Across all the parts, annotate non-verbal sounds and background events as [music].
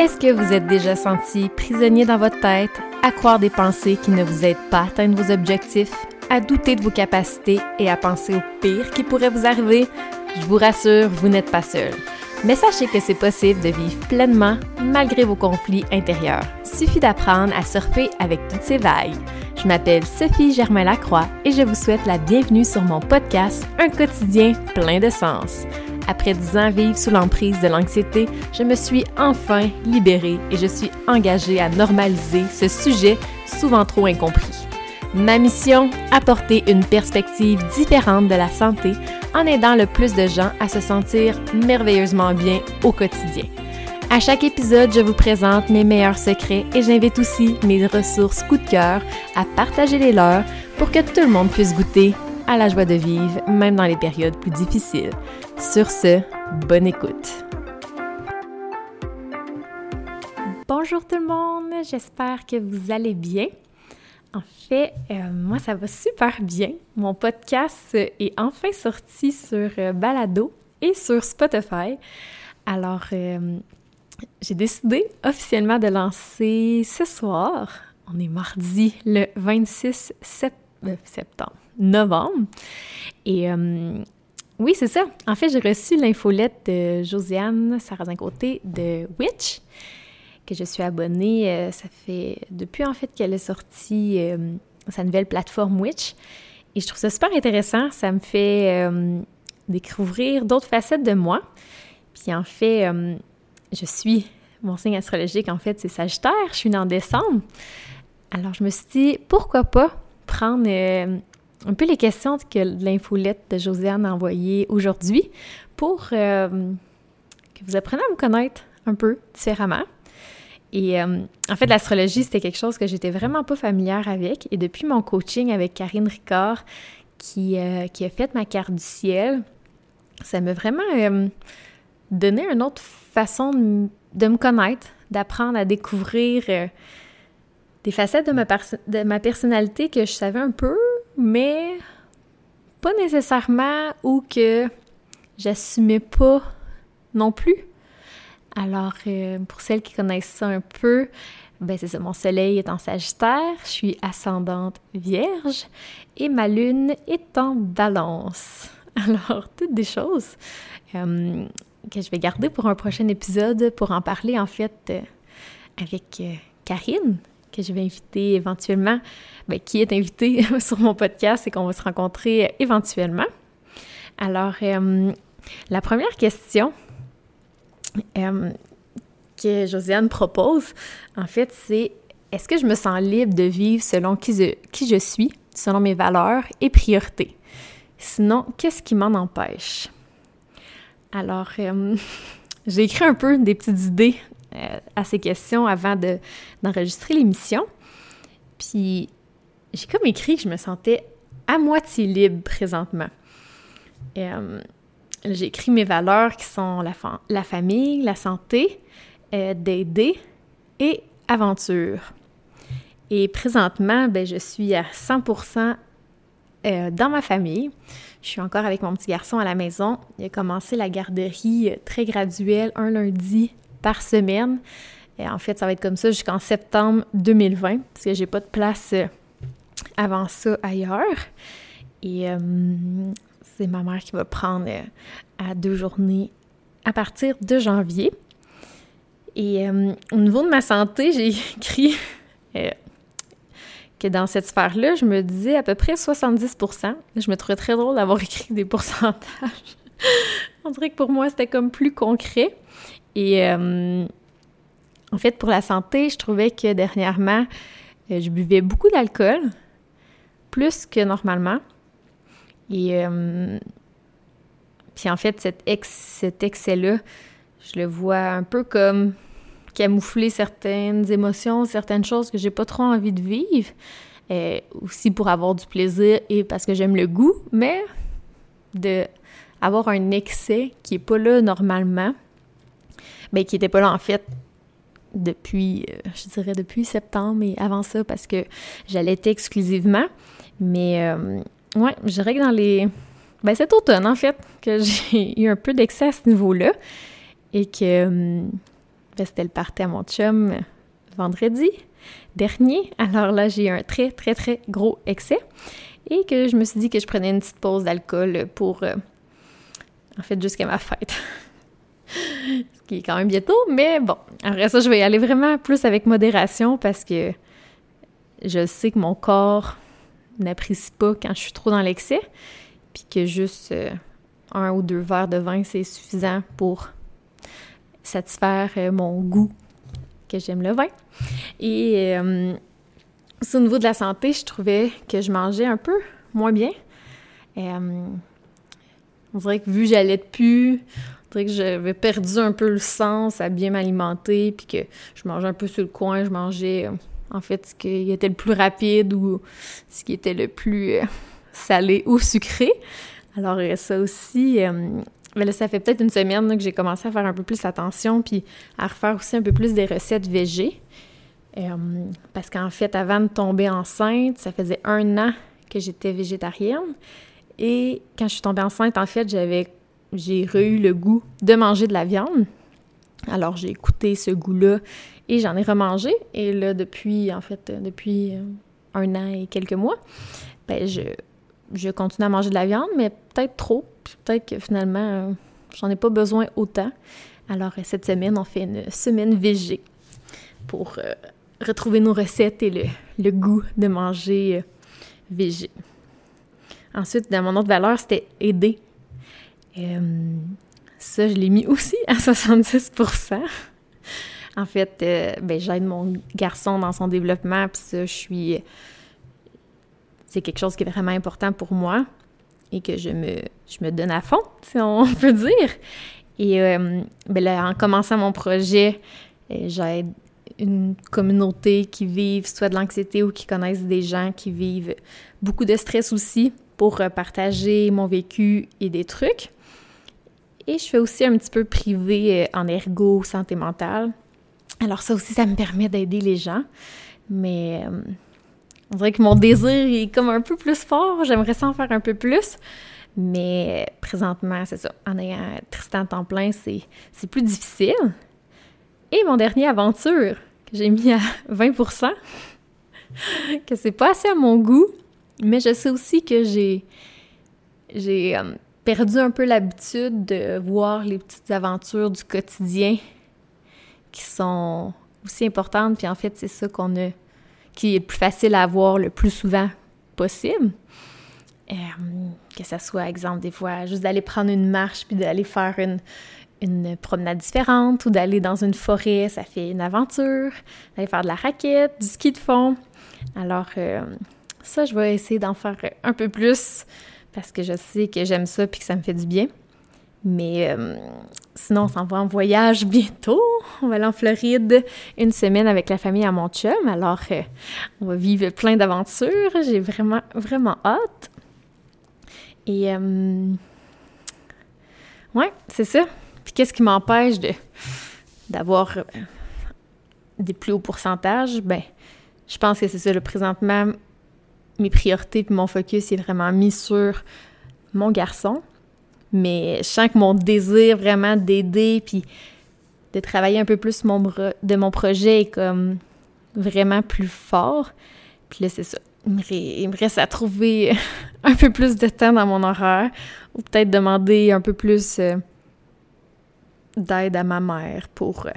Est-ce que vous êtes déjà senti prisonnier dans votre tête, à croire des pensées qui ne vous aident pas à atteindre vos objectifs, à douter de vos capacités et à penser au pire qui pourrait vous arriver? Je vous rassure, vous n'êtes pas seul. Mais sachez que c'est possible de vivre pleinement malgré vos conflits intérieurs. Suffit d'apprendre à surfer avec toutes ces vagues. Je m'appelle Sophie Germain-Lacroix et je vous souhaite la bienvenue sur mon podcast Un quotidien plein de sens. Après dix ans à vivre sous l'emprise de l'anxiété, je me suis enfin libérée et je suis engagée à normaliser ce sujet souvent trop incompris. Ma mission, apporter une perspective différente de la santé en aidant le plus de gens à se sentir merveilleusement bien au quotidien. À chaque épisode, je vous présente mes meilleurs secrets et j'invite aussi mes ressources coup de cœur à partager les leurs pour que tout le monde puisse goûter à la joie de vivre, même dans les périodes plus difficiles. Sur ce, bonne écoute. Bonjour tout le monde, j'espère que vous allez bien. En fait, euh, moi, ça va super bien. Mon podcast est enfin sorti sur euh, Balado et sur Spotify. Alors, euh, j'ai décidé officiellement de lancer ce soir. On est mardi le 26 septembre, novembre. Et oui, c'est ça. En fait, j'ai reçu l'infolette de Josiane Sarrazin-Côté de Witch que je suis abonnée. Euh, ça fait depuis en fait qu'elle est sortie euh, sa nouvelle plateforme Witch. Et je trouve ça super intéressant. Ça me fait euh, découvrir d'autres facettes de moi. Puis en fait, je suis, mon signe astrologique en fait, c'est Sagittaire. Je suis née en décembre. Alors je me suis dit, pourquoi pas prendre un peu les questions que l'infolette de Josiane a envoyées aujourd'hui pour que vous appreniez à me connaître un peu différemment. Et euh, en fait, l'astrologie, c'était quelque chose que j'étais vraiment pas familière avec. Et depuis mon coaching avec Karine Ricard, qui, euh, qui a fait ma carte du ciel, ça m'a vraiment euh, donné une autre façon de, me connaître, d'apprendre à découvrir des facettes de ma, de ma personnalité que je savais un peu, mais pas nécessairement ou que j'assumais pas non plus. Alors, euh, pour celles qui connaissent ça un peu, ben c'est ça, mon soleil est en Sagittaire, je suis ascendante Vierge et ma lune est en Balance. [laughs] Alors, toutes des choses euh, que je vais garder pour un prochain épisode pour en parler en fait euh, avec Karine, que je vais inviter éventuellement, ben, qui est invitée [laughs] sur mon podcast et qu'on va se rencontrer éventuellement. Alors, la première question euh, que Josiane propose, en fait, c'est est-ce que je me sens libre de vivre selon qui je, suis, selon mes valeurs et priorités? Sinon, qu'est-ce qui m'en empêche? Alors, euh, [laughs] j'ai écrit un peu des petites idées euh, à ces questions avant d'enregistrer l'émission. Puis, j'ai comme écrit que je me sentais à moitié libre présentement. J'ai écrit mes valeurs qui sont la, famille, la santé, euh, d'aider et aventure. Et présentement, ben, je suis à 100% euh, dans ma famille. Je suis encore avec mon petit garçon à la maison. Il a commencé la garderie euh, très graduelle, un lundi par semaine. Et en fait, ça va être comme ça jusqu'en septembre 2020, parce que j'ai pas de place avant ça ailleurs. Et c'est ma mère qui va prendre euh, à deux journées à partir de janvier. Et euh, au niveau de ma santé, j'ai [laughs] écrit euh, que dans cette sphère-là, je me disais à peu près 70 Je me trouvais très drôle d'avoir [laughs] écrit des pourcentages. On dirait que pour moi, c'était comme plus concret. Et en fait, pour la santé, je trouvais que dernièrement, je buvais beaucoup d'alcool, plus que normalement. Et euh, puis en fait, cet, excès-là, je le vois un peu comme camoufler certaines émotions, certaines choses que j'ai pas trop envie de vivre. Euh, aussi pour avoir du plaisir et parce que j'aime le goût, mais de avoir un excès qui est pas là normalement, mais qui était pas là en fait depuis, euh, je dirais depuis septembre et avant ça parce que j'allaitais exclusivement. Mais Ouais, je dirais que dans les. Ben, cet automne, en fait, que [laughs] j'ai eu un peu d'excès à ce niveau-là et que. Hum, ben, c'était le party à mon chum vendredi dernier. Alors là, j'ai eu un très, très, très gros excès et que je me suis dit que je prenais une petite pause d'alcool pour, euh, en fait, jusqu'à ma fête. [laughs] [laughs] Ce qui est quand même bientôt, mais bon. Après ça, je vais y aller vraiment plus avec modération parce que je sais que mon corps n'apprécie pas quand je suis trop dans l'excès, puis que juste euh, un ou deux verres de vin, c'est suffisant pour satisfaire euh, mon goût que j'aime le vin. Et euh, au niveau de la santé, je trouvais que je mangeais un peu moins bien. Euh, on dirait que vu que j'allais de plus, on dirait que j'avais perdu un peu le sens à bien m'alimenter, puis que je mangeais un peu sur le coin, je mangeais euh, en fait ce qui était le plus rapide ou ce qui était le plus salé ou sucré. Alors ça aussi, mais là, ça fait peut-être une semaine que j'ai commencé à faire un peu plus attention, puis à refaire aussi un peu plus des recettes végé. Euh, parce qu'en fait, avant de tomber enceinte, ça faisait un an que j'étais végétarienne. Et quand je suis tombée enceinte, en fait, j'avais j'ai eu le goût de manger de la viande. Alors j'ai écouté ce goût-là et j'en ai remangé. Et là, depuis, en fait, depuis euh, un an et quelques mois, ben je, continue à manger de la viande, mais peut-être trop. Peut-être que finalement, euh, j'en ai pas besoin autant. Alors, euh, cette semaine, on fait une semaine végé pour euh, retrouver nos recettes et le, goût de manger végé. Ensuite, dans mon autre valeur, c'était aider. Ça, je l'ai mis aussi à 70% En fait, ben, j'aide mon garçon dans son développement, puis ça, je suis c'est quelque chose qui est vraiment important pour moi et que je me, je me donne à fond, si on [laughs] peut dire. Et euh, ben là, en commençant mon projet, euh, j'aide une communauté qui vivent soit de l'anxiété ou qui connaissent des gens qui vivent beaucoup de stress aussi pour euh, partager mon vécu et des trucs. Je fais aussi un petit peu privé en ergo, santé mentale. Alors ça aussi, ça me permet d'aider les gens. Mais on dirait que mon désir est comme un peu plus fort. J'aimerais s'en faire un peu plus. Mais présentement, c'est ça. En ayant Tristan temps plein, c'est plus difficile. Et mon dernier aventure, que j'ai mis à [laughs] 20% que c'est pas assez à mon goût, mais je sais aussi que j'ai j'ai euh, perdu un peu l'habitude de voir les petites aventures du quotidien qui sont aussi importantes. Puis en fait, c'est ça qu'on a qui est plus facile à avoir le plus souvent possible. Euh, que ce soit, exemple, des fois, juste d'aller prendre une marche puis d'aller faire une, une promenade différente ou d'aller dans une forêt, ça fait une aventure, d'aller faire de la raquette, du ski de fond. Alors, euh, ça, je vais essayer d'en faire un peu plus parce que je sais que j'aime ça puis que ça me fait du bien. Mais euh, sinon, on s'en va en voyage bientôt. On va aller en Floride une semaine avec la famille à mon chum. Alors, euh, on va vivre plein d'aventures. J'ai vraiment, vraiment hâte. Et, euh, ouais, c'est ça. Puis qu'est-ce qui m'empêche de d'avoir des plus hauts pourcentages? Ben, je pense que c'est ça. Le présentement, mes priorités et mon focus est vraiment mis sur mon garçon mais je sens que mon désir vraiment d'aider puis de travailler un peu plus mon, de mon projet est comme vraiment plus fort. Puis là, c'est ça. Il me, reste à trouver [laughs] un peu plus de temps dans mon horaire ou peut-être demander un peu plus euh, d'aide à ma mère pour euh,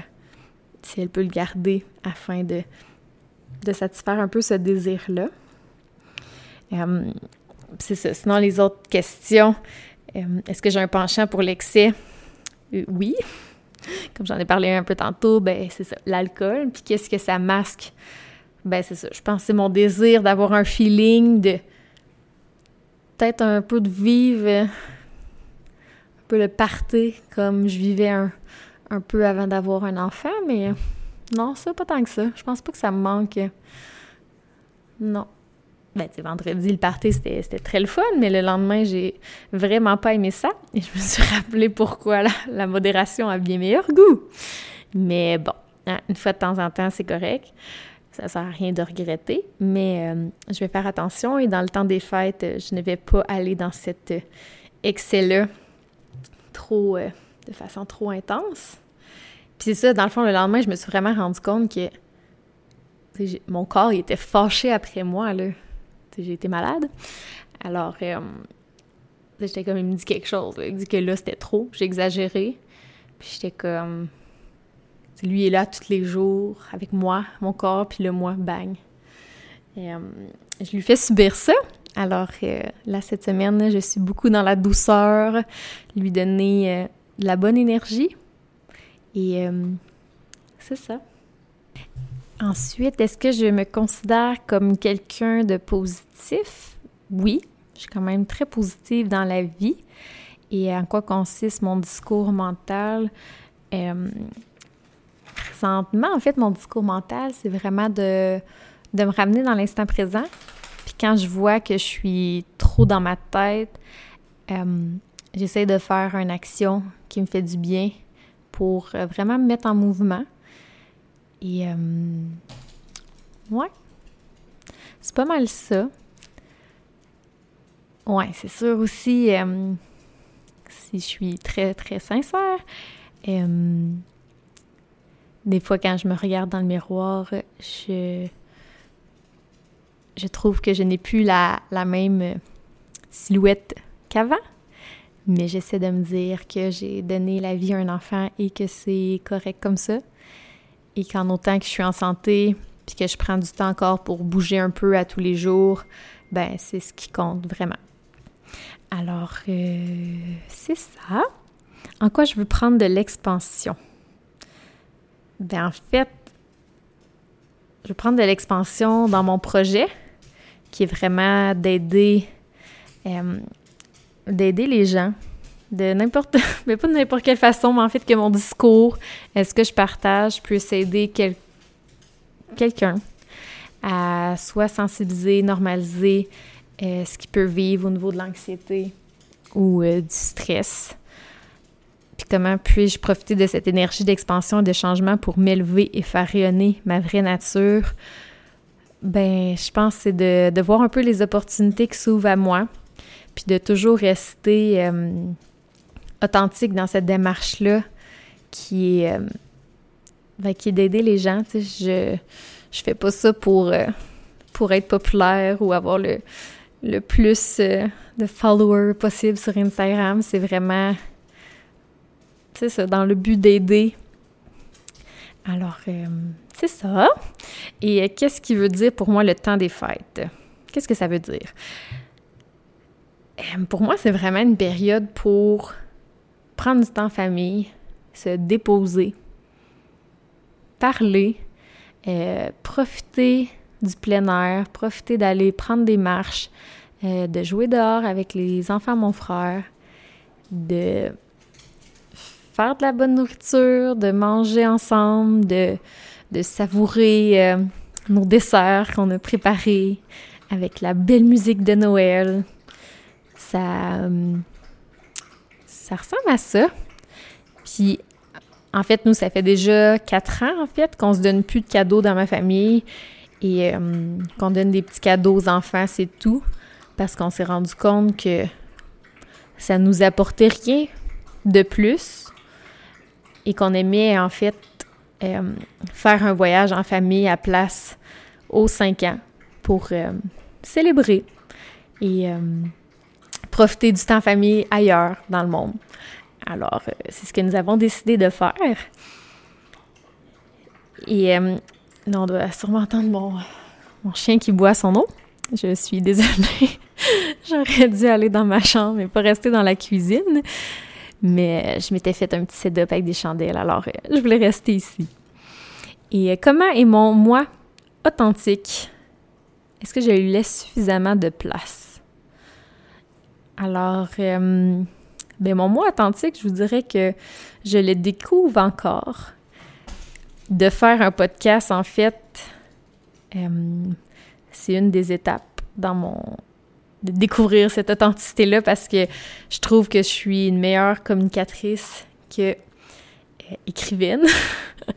si elle peut le garder afin de, de satisfaire un peu ce désir-là. Euh, c'est ça. Sinon, les autres questions, euh, est-ce que j'ai un penchant pour l'excès? Euh, oui. [laughs] Comme j'en ai parlé un peu tantôt, ben c'est ça, l'alcool. Puis qu'est-ce que ça masque? Ben c'est ça. Je pense que c'est mon désir d'avoir un feeling de peut-être un peu de vivre un peu le party comme je vivais un, un peu avant d'avoir un enfant, mais non, ça pas tant que ça. Je pense pas que ça me manque. Non ben, vendredi, le party, c'était très le fun, mais le lendemain, j'ai vraiment pas aimé ça. Et je me suis [laughs] rappelé pourquoi la, modération a bien meilleur goût. Mais bon, hein, une fois de temps en temps, c'est correct. Ça sert à rien de regretter, mais euh, je vais faire attention et dans le temps des fêtes, je ne vais pas aller dans cet euh, excès-là trop, euh, de façon trop intense. Puis c'est ça, dans le fond, le lendemain, je me suis vraiment rendu compte que mon corps il était fâché après moi, là. J'ai été malade. Alors, euh, j'étais comme, il me dit quelque chose. Il dit que là, c'était trop. J'ai exagéré. Puis j'étais comme, lui est là tous les jours avec moi, mon corps, puis le moi, bang. Euh, je lui fais subir ça. Alors euh, là, cette semaine, je suis beaucoup dans la douceur, lui donner de la bonne énergie. Et c'est ça. Ensuite, est-ce que je me considère comme quelqu'un de positif? Oui, je suis quand même très positive dans la vie. Et en quoi consiste mon discours mental? Euh, présentement, en fait, mon discours mental, c'est vraiment de, de me ramener dans l'instant présent. Puis quand je vois que je suis trop dans ma tête, euh, j'essaie de faire une action qui me fait du bien pour euh, vraiment me mettre en mouvement. Et euh, ouais, c'est pas mal ça. Ouais, c'est sûr aussi, euh, si je suis très, très sincère, euh, des fois quand je me regarde dans le miroir, je, je trouve que je n'ai plus la, la même silhouette qu'avant. Mais j'essaie de me dire que j'ai donné la vie à un enfant et que c'est correct comme ça et qu'en autant que je suis en santé, puis que je prends du temps encore pour bouger un peu à tous les jours, ben c'est ce qui compte vraiment. Alors, euh, c'est ça. En quoi je veux prendre de l'expansion? Ben en fait, je veux prendre de l'expansion dans mon projet, qui est vraiment d'aider euh, d'aider les gens de n'importe, [laughs] mais pas de n'importe quelle façon, mais en fait que mon discours, est-ce que je partage, puisse aider quelqu'un à soit sensibiliser, normaliser euh, ce qu'il peut vivre au niveau de l'anxiété ou euh, du stress? Puis comment puis-je profiter de cette énergie d'expansion et de changement pour m'élever et faire rayonner ma vraie nature? Ben, je pense que c'est de, de, voir un peu les opportunités qui s'ouvrent à moi, puis de toujours rester euh, authentique dans cette démarche-là qui est, euh, ben, qui d'aider les gens. je je fais pas ça pour, euh, pour être populaire ou avoir le, le plus euh, de followers possible sur Instagram. C'est vraiment, ça, dans le but d'aider. Alors, c'est ça. Et qu'est-ce qui veut dire pour moi le temps des fêtes? Qu'est-ce que ça veut dire? pour moi, c'est vraiment une période pour prendre du temps en famille, se déposer, parler, euh, profiter du plein air, profiter d'aller prendre des marches, euh, de jouer dehors avec les enfants mon frère, de faire de la bonne nourriture, de manger ensemble, de, de savourer euh, nos desserts qu'on a préparés avec la belle musique de Noël. Ça ça ressemble à ça. Puis, en fait, nous, ça fait déjà quatre ans, en fait, qu'on se donne plus de cadeaux dans ma famille et euh, qu'on donne des petits cadeaux aux enfants, c'est tout. Parce qu'on s'est rendu compte que ça nous apportait rien de plus et qu'on aimait, en fait, euh, faire un voyage en famille à place aux cinq ans pour euh, célébrer. Et profiter du temps famille ailleurs dans le monde. Alors, euh, c'est ce que nous avons décidé de faire. Et euh, on doit sûrement entendre mon, mon chien qui boit son eau. Je suis désolée. [laughs] J'aurais dû aller dans ma chambre et pas rester dans la cuisine. Mais je m'étais fait un petit setup avec des chandelles, alors euh, je voulais rester ici. Et comment est mon moi authentique? Est-ce que je lui laisse suffisamment de place? Alors, euh, ben mon moi authentique, je vous dirais que je le découvre encore. De faire un podcast, en fait, euh, c'est une des étapes dans mon de découvrir cette authenticité-là parce que je trouve que je suis une meilleure communicatrice que euh, écrivaine. [laughs]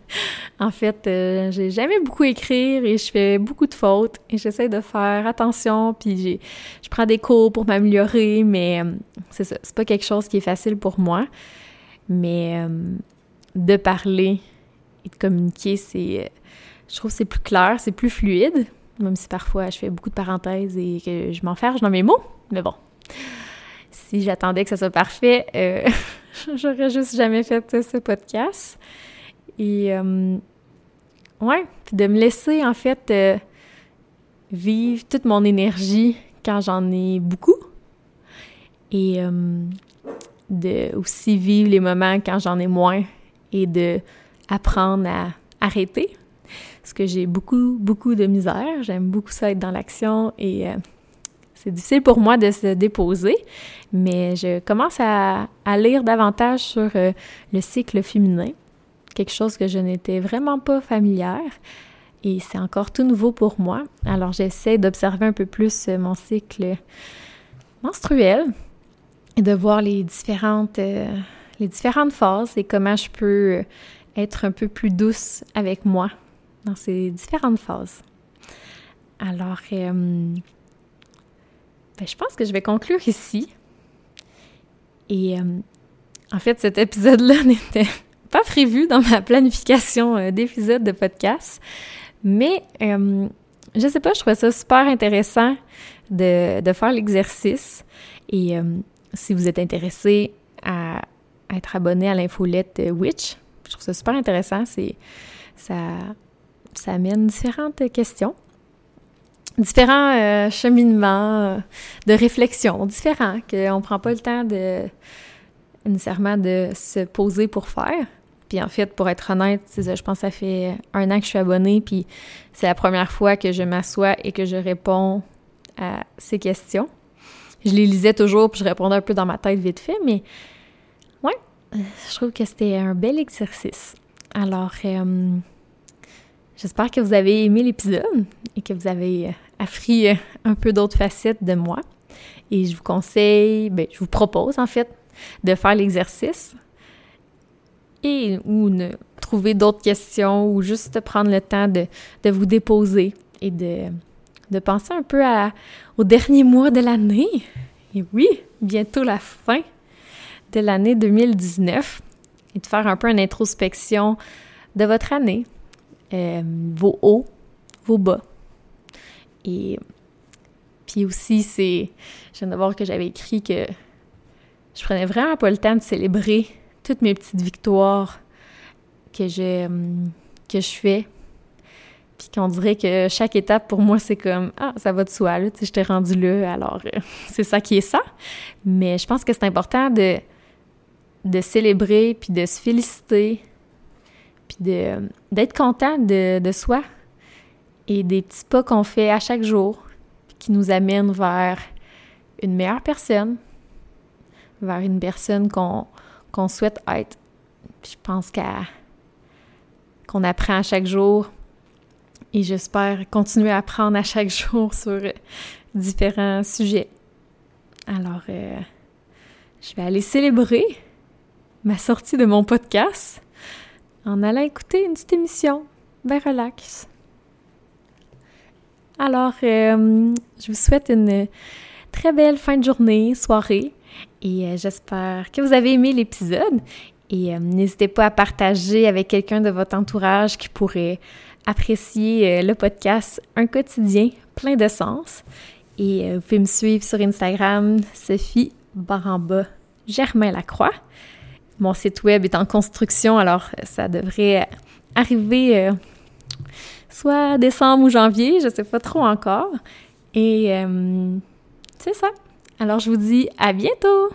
En fait, euh, j'ai jamais beaucoup écrire et je fais beaucoup de fautes et j'essaie de faire attention puis je prends des cours pour m'améliorer, mais euh, c'est ça, c'est pas quelque chose qui est facile pour moi. Mais euh, de parler et de communiquer, c'est, je trouve que c'est plus clair, c'est plus fluide, même si parfois je fais beaucoup de parenthèses et que je m'enferme dans mes mots. Mais bon, si j'attendais que ça soit parfait, [laughs] j'aurais juste jamais fait ce podcast. Et euh, ouais, de me laisser en fait euh, vivre toute mon énergie quand j'en ai beaucoup. Et de aussi vivre les moments quand j'en ai moins et de apprendre à arrêter. Parce que j'ai beaucoup, beaucoup de misère. J'aime beaucoup ça être dans l'action et c'est difficile pour moi de se déposer, mais je commence à, lire davantage sur euh, le cycle féminin, quelque chose que je n'étais vraiment pas familière. Et c'est encore tout nouveau pour moi. Alors j'essaie d'observer un peu plus euh, mon cycle menstruel et de voir les différentes, euh, les différentes phases et comment je peux être un peu plus douce avec moi dans ces différentes phases. Alors, ben, je pense que je vais conclure ici. Et euh, en fait, cet [laughs] épisode-là n'était pas prévu dans ma planification euh, d'épisodes de podcast, mais euh, je sais pas, je trouvais ça super intéressant de, faire l'exercice. Et si vous êtes intéressé à, être abonné à l'infolette Witch, je trouve ça super intéressant. C'est ça, ça amène différentes questions différents euh, cheminements euh, de réflexion différents qu'on prend pas le temps de nécessairement de se poser pour faire. Puis en fait, pour être honnête, je pense que ça fait un an que je suis abonnée, puis c'est la première fois que je m'assois et que je réponds à ces questions. Je les lisais toujours, puis je répondais un peu dans ma tête vite fait, mais ouais, je trouve que c'était un bel exercice. Alors, euh, j'espère que vous avez aimé l'épisode et que vous avez appris un peu d'autres facettes de moi. Et je vous conseille, ben, je vous propose en fait de faire l'exercice et ou ne trouver d'autres questions ou juste prendre le temps de, de vous déposer et de, de penser un peu à, au dernier mois de l'année. Et oui, bientôt la fin de l'année 2019 et de faire un peu une introspection de votre année, euh, vos hauts, vos bas, et puis aussi, c'est. Je viens de voir que j'avais écrit que je prenais vraiment pas le temps de célébrer toutes mes petites victoires que je, que je fais. Puis qu'on dirait que chaque étape pour moi, c'est comme Ah, ça va de soi, là, tu sais, je t'ai rendu là, alors euh, [laughs] c'est ça qui est ça. Mais je pense que c'est important de, de célébrer, puis de se féliciter, puis d'être content de, de soi, et des petits pas qu'on fait à chaque jour qui nous amènent vers une meilleure personne, vers une personne qu'on souhaite être. Je pense qu'on apprend à chaque jour et j'espère continuer à apprendre à chaque [laughs] jour sur différents sujets. Alors, euh, je vais aller célébrer ma sortie de mon podcast en allant écouter une petite émission. Ben relax. Alors, euh, je vous souhaite une très belle fin de journée, soirée, et euh, j'espère que vous avez aimé l'épisode. Et euh, n'hésitez pas à partager avec quelqu'un de votre entourage qui pourrait apprécier le podcast Un quotidien plein de sens. Et vous pouvez me suivre sur Instagram, Sophie Baramba Germain Lacroix. Mon site web est en construction, alors ça devrait arriver soit décembre ou janvier, je sais pas trop encore. Et euh, c'est ça. Alors je vous dis à bientôt!